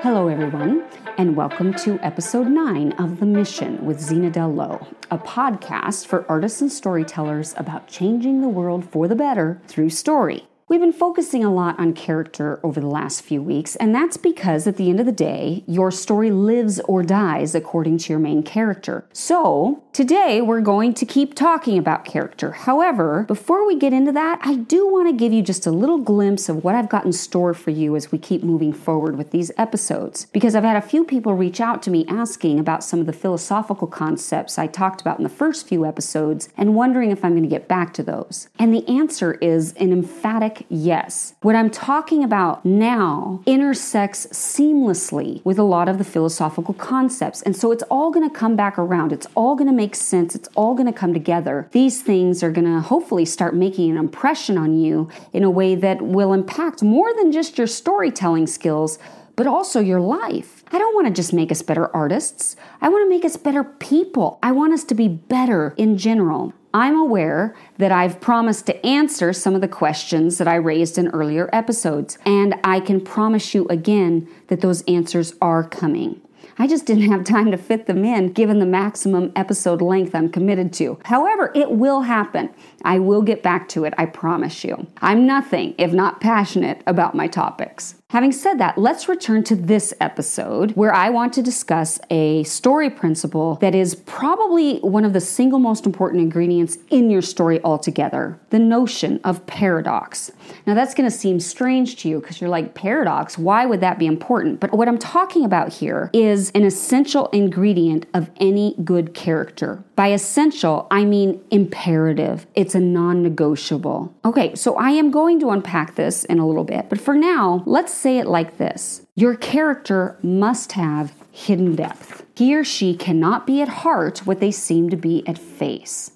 Hello, everyone, and welcome to episode 9 of The Mission with Zena Dell a podcast for artists and storytellers about changing the world for the better through story. We've been focusing a lot on character over the last few weeks, and that's because at the end of the day, your story lives or dies according to your main character. So, today we're going to keep talking about character. However, before we get into that, I do want to give you just a little glimpse of what I've got in store for you as we keep moving forward with these episodes. Because I've had a few people reach out to me asking about some of the philosophical concepts I talked about in the first few episodes and wondering if I'm going to get back to those. And the answer is an emphatic yes. What I'm talking about now intersects seamlessly with a lot of the philosophical concepts. And so it's all going to come back around. It's all going to make sense. It's all going to come together. These things are going to hopefully start making an impression on you in a way that will impact more than just your storytelling skills, but also your life. I don't want to just make us better artists. I want to make us better people. I want us to be better in general. I'm aware that I've promised to answer some of the questions that I raised in earlier episodes, and I can promise you again that those answers are coming. I just didn't have time to fit them in given the maximum episode length I'm committed to. However, it will happen. I will get back to it, I promise you. I'm nothing if not passionate about my topics. Having said that, let's return to this episode where I want to discuss a story principle that is probably one of the single most important ingredients in your story altogether the notion of paradox. Now, that's going to seem strange to you because you're like, paradox, why would that be important? But what I'm talking about here is an essential ingredient of any good character. By essential, I mean imperative. It's a non negotiable. Okay, so I am going to unpack this in a little bit, but for now, let's say it like this Your character must have hidden depth. He or she cannot be at heart what they seem to be at face.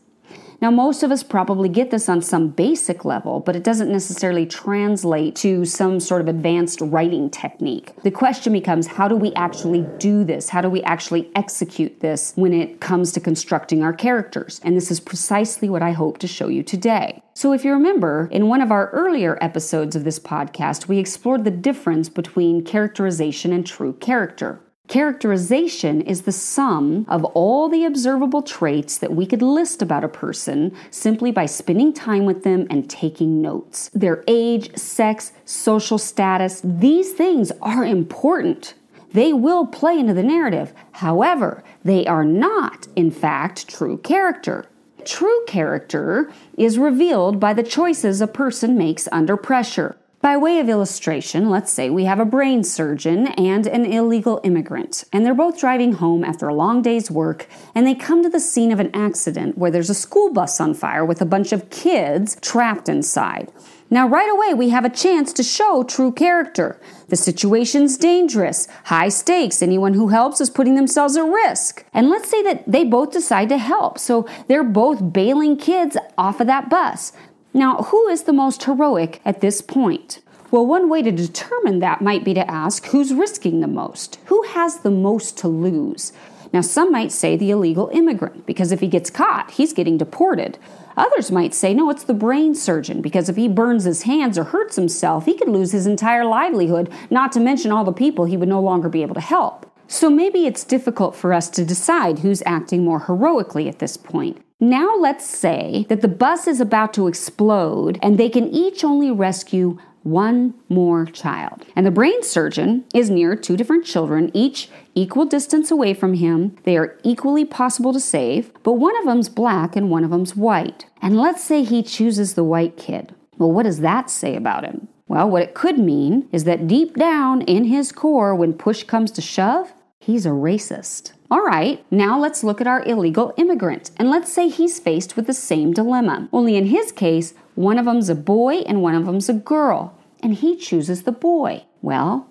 Now, most of us probably get this on some basic level, but it doesn't necessarily translate to some sort of advanced writing technique. The question becomes how do we actually do this? How do we actually execute this when it comes to constructing our characters? And this is precisely what I hope to show you today. So, if you remember, in one of our earlier episodes of this podcast, we explored the difference between characterization and true character. Characterization is the sum of all the observable traits that we could list about a person simply by spending time with them and taking notes. Their age, sex, social status, these things are important. They will play into the narrative. However, they are not, in fact, true character. True character is revealed by the choices a person makes under pressure. By way of illustration, let's say we have a brain surgeon and an illegal immigrant, and they're both driving home after a long day's work, and they come to the scene of an accident where there's a school bus on fire with a bunch of kids trapped inside. Now, right away, we have a chance to show true character. The situation's dangerous, high stakes, anyone who helps is putting themselves at risk. And let's say that they both decide to help, so they're both bailing kids off of that bus. Now, who is the most heroic at this point? Well, one way to determine that might be to ask who's risking the most? Who has the most to lose? Now, some might say the illegal immigrant, because if he gets caught, he's getting deported. Others might say, no, it's the brain surgeon, because if he burns his hands or hurts himself, he could lose his entire livelihood, not to mention all the people he would no longer be able to help. So maybe it's difficult for us to decide who's acting more heroically at this point. Now let's say that the bus is about to explode and they can each only rescue one more child. And the brain surgeon is near two different children, each equal distance away from him. They are equally possible to save, but one of them's black and one of them's white. And let's say he chooses the white kid. Well, what does that say about him? Well, what it could mean is that deep down in his core, when push comes to shove, he's a racist. All right, now let's look at our illegal immigrant, and let's say he's faced with the same dilemma. Only in his case, one of them's a boy and one of them's a girl, and he chooses the boy. Well,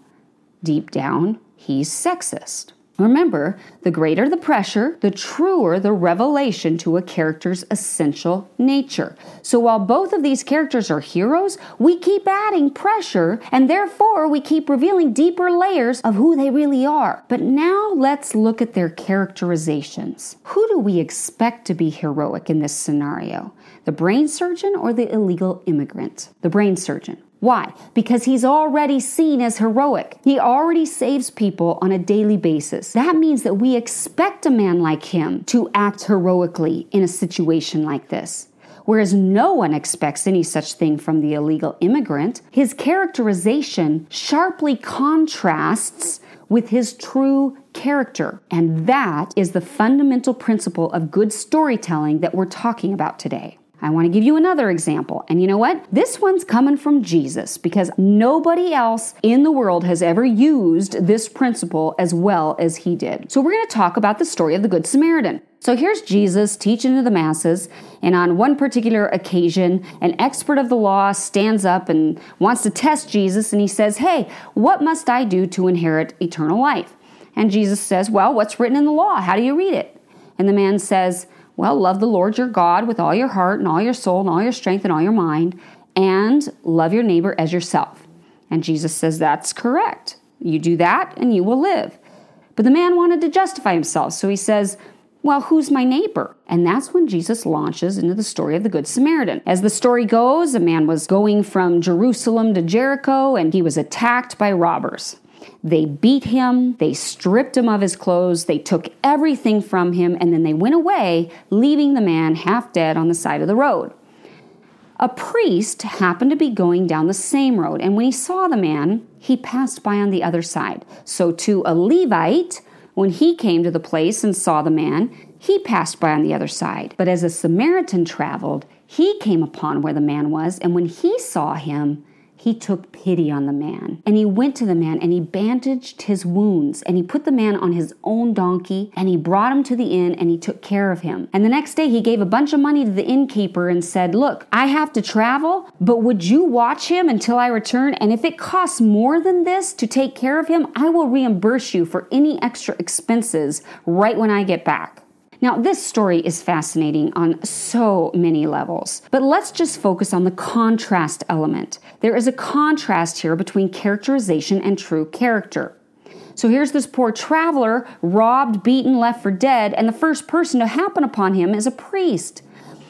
deep down, he's sexist. Remember, the greater the pressure, the truer the revelation to a character's essential nature. So while both of these characters are heroes, we keep adding pressure and therefore we keep revealing deeper layers of who they really are. But now let's look at their characterizations. Who do we expect to be heroic in this scenario? The brain surgeon or the illegal immigrant? The brain surgeon. Why? Because he's already seen as heroic. He already saves people on a daily basis. That means that we expect a man like him to act heroically in a situation like this. Whereas no one expects any such thing from the illegal immigrant, his characterization sharply contrasts with his true character. And that is the fundamental principle of good storytelling that we're talking about today. I want to give you another example. And you know what? This one's coming from Jesus because nobody else in the world has ever used this principle as well as he did. So we're going to talk about the story of the Good Samaritan. So here's Jesus teaching to the masses, and on one particular occasion, an expert of the law stands up and wants to test Jesus, and he says, Hey, what must I do to inherit eternal life? And Jesus says, Well, what's written in the law? How do you read it? And the man says, well, love the Lord your God with all your heart and all your soul and all your strength and all your mind, and love your neighbor as yourself. And Jesus says, That's correct. You do that and you will live. But the man wanted to justify himself, so he says, well, who's my neighbor? And that's when Jesus launches into the story of the Good Samaritan. As the story goes, a man was going from Jerusalem to Jericho and he was attacked by robbers. They beat him, they stripped him of his clothes, they took everything from him, and then they went away, leaving the man half dead on the side of the road. A priest happened to be going down the same road, and when he saw the man, he passed by on the other side. So, to a Levite, when he came to the place and saw the man, he passed by on the other side. But as a Samaritan traveled, he came upon where the man was, and when he saw him, he took pity on the man. And he went to the man and he bandaged his wounds and he put the man on his own donkey and he brought him to the inn and he took care of him. And the next day he gave a bunch of money to the innkeeper and said, Look, I have to travel, but would you watch him until I return? And if it costs more than this to take care of him, I will reimburse you for any extra expenses right when I get back. Now, this story is fascinating on so many levels, but let's just focus on the contrast element. There is a contrast here between characterization and true character. So here's this poor traveler, robbed, beaten, left for dead, and the first person to happen upon him is a priest.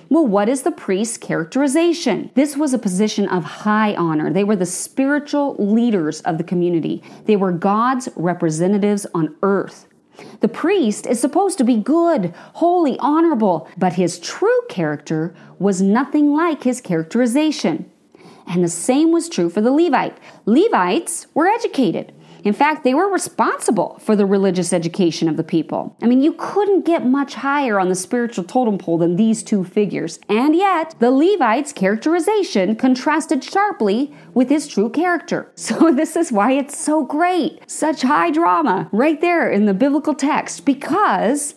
Well, what is the priest's characterization? This was a position of high honor. They were the spiritual leaders of the community, they were God's representatives on earth. The priest is supposed to be good, holy, honorable, but his true character was nothing like his characterization. And the same was true for the Levite. Levites were educated. In fact, they were responsible for the religious education of the people. I mean, you couldn't get much higher on the spiritual totem pole than these two figures. And yet, the Levite's characterization contrasted sharply with his true character. So, this is why it's so great. Such high drama right there in the biblical text because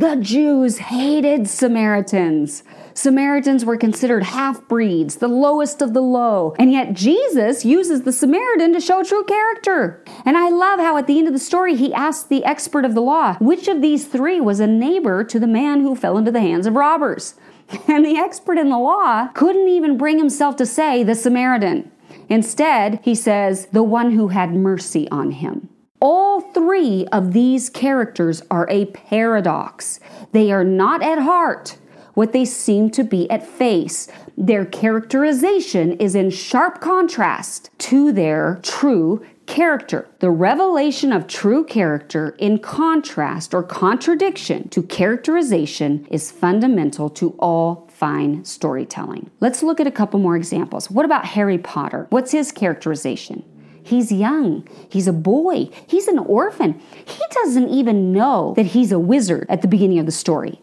the Jews hated Samaritans. Samaritans were considered half breeds, the lowest of the low. And yet Jesus uses the Samaritan to show true character. And I love how at the end of the story he asks the expert of the law, which of these three was a neighbor to the man who fell into the hands of robbers? And the expert in the law couldn't even bring himself to say the Samaritan. Instead, he says, the one who had mercy on him. All three of these characters are a paradox. They are not at heart what they seem to be at face. Their characterization is in sharp contrast to their true character. The revelation of true character in contrast or contradiction to characterization is fundamental to all fine storytelling. Let's look at a couple more examples. What about Harry Potter? What's his characterization? He's young. He's a boy. He's an orphan. He doesn't even know that he's a wizard at the beginning of the story.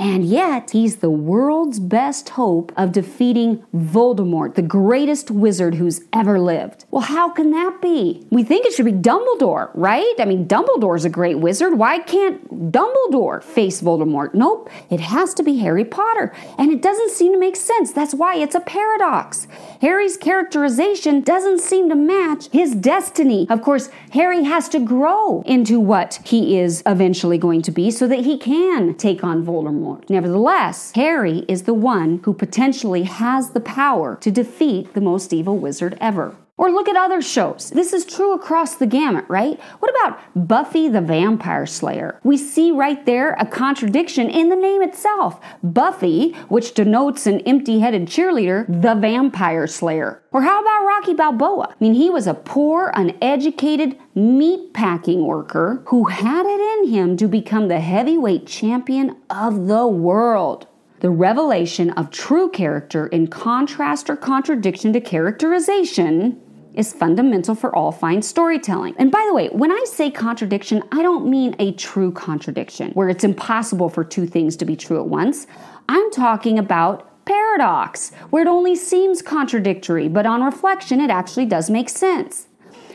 And yet, he's the world's best hope of defeating Voldemort, the greatest wizard who's ever lived. Well, how can that be? We think it should be Dumbledore, right? I mean, Dumbledore's a great wizard. Why can't Dumbledore face Voldemort? Nope, it has to be Harry Potter. And it doesn't seem to make sense. That's why it's a paradox. Harry's characterization doesn't seem to match his destiny. Of course, Harry has to grow into what he is eventually going to be so that he can take on Voldemort. Nevertheless, Harry is the one who potentially has the power to defeat the most evil wizard ever. Or look at other shows. This is true across the gamut, right? What about Buffy the Vampire Slayer? We see right there a contradiction in the name itself. Buffy, which denotes an empty headed cheerleader, the Vampire Slayer. Or how about Rocky Balboa? I mean, he was a poor, uneducated meat packing worker who had it in him to become the heavyweight champion of the world. The revelation of true character in contrast or contradiction to characterization is fundamental for all fine storytelling. And by the way, when I say contradiction, I don't mean a true contradiction where it's impossible for two things to be true at once. I'm talking about paradox, where it only seems contradictory, but on reflection, it actually does make sense.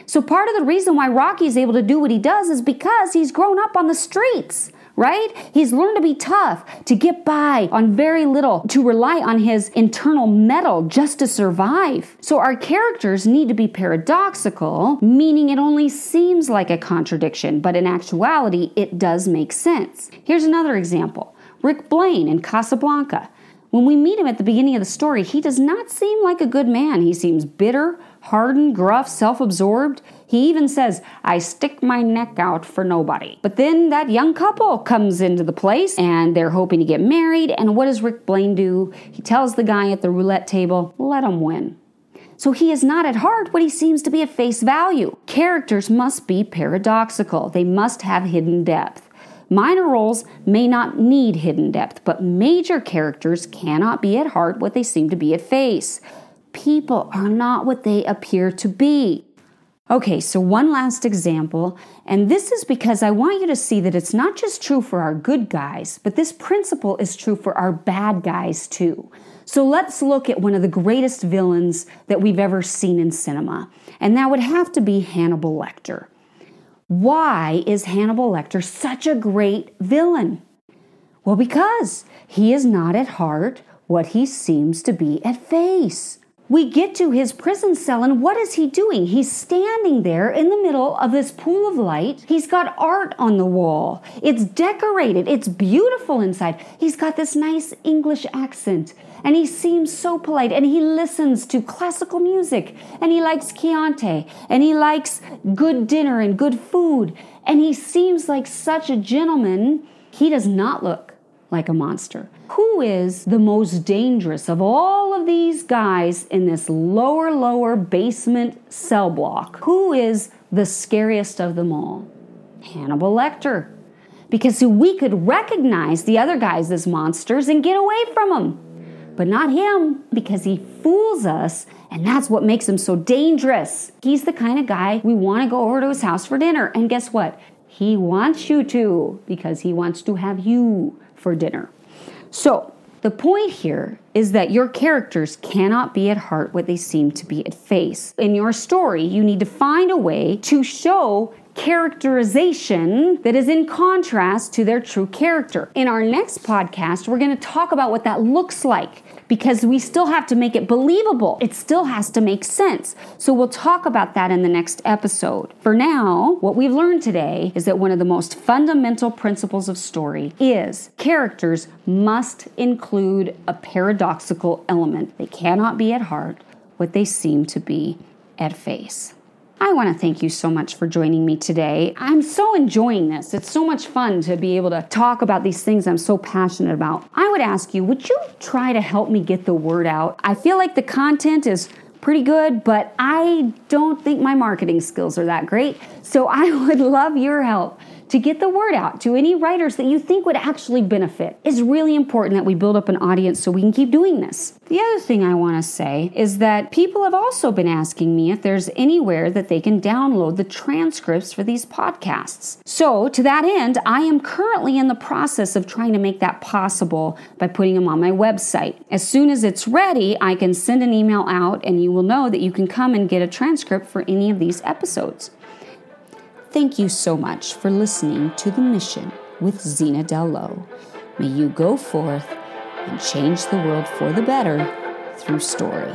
So, part of the reason why Rocky is able to do what he does is because he's grown up on the streets right? He's learned to be tough, to get by on very little, to rely on his internal mettle just to survive. So our characters need to be paradoxical, meaning it only seems like a contradiction, but in actuality, it does make sense. Here's another example Rick Blaine in Casablanca. When we meet him at the beginning of the story, he does not seem like a good man. He seems bitter, hardened, gruff, self absorbed. He even says, I stick my neck out for nobody. But then that young couple comes into the place and they're hoping to get married. And what does Rick Blaine do? He tells the guy at the roulette table, let him win. So he is not at heart what he seems to be at face value. Characters must be paradoxical, they must have hidden depth. Minor roles may not need hidden depth, but major characters cannot be at heart what they seem to be at face people are not what they appear to be. Okay, so one last example, and this is because I want you to see that it's not just true for our good guys, but this principle is true for our bad guys too. So let's look at one of the greatest villains that we've ever seen in cinema, and that would have to be Hannibal Lecter. Why is Hannibal Lecter such a great villain? Well, because he is not at heart what he seems to be at face. We get to his prison cell, and what is he doing? He's standing there in the middle of this pool of light. He's got art on the wall. It's decorated, it's beautiful inside. He's got this nice English accent, and he seems so polite, and he listens to classical music, and he likes Chianti, and he likes good dinner and good food, and he seems like such a gentleman. He does not look like a monster. Who is the most dangerous of all of these guys in this lower, lower basement cell block? Who is the scariest of them all? Hannibal Lecter. Because we could recognize the other guys as monsters and get away from them. But not him, because he fools us, and that's what makes him so dangerous. He's the kind of guy we want to go over to his house for dinner. And guess what? He wants you to, because he wants to have you for dinner. So, the point here is that your characters cannot be at heart what they seem to be at face. In your story, you need to find a way to show characterization that is in contrast to their true character. In our next podcast, we're going to talk about what that looks like because we still have to make it believable. It still has to make sense. So we'll talk about that in the next episode. For now, what we've learned today is that one of the most fundamental principles of story is characters must include a paradoxical element. They cannot be at heart what they seem to be at face. I want to thank you so much for joining me today. I'm so enjoying this. It's so much fun to be able to talk about these things I'm so passionate about. I would ask you, would you try to help me get the word out? I feel like the content is pretty good, but I don't think my marketing skills are that great. So I would love your help to get the word out to any writers that you think would actually benefit. It's really important that we build up an audience so we can keep doing this. The other thing I want to say is that people have also been asking me if there's anywhere that they can download the transcripts for these podcasts. So, to that end, I am currently in the process of trying to make that possible by putting them on my website. As soon as it's ready, I can send an email out and you will know that you can come and get a transcript for any of these episodes. Thank you so much for listening to The Mission with Zena Dell Lowe. May you go forth and change the world for the better through story.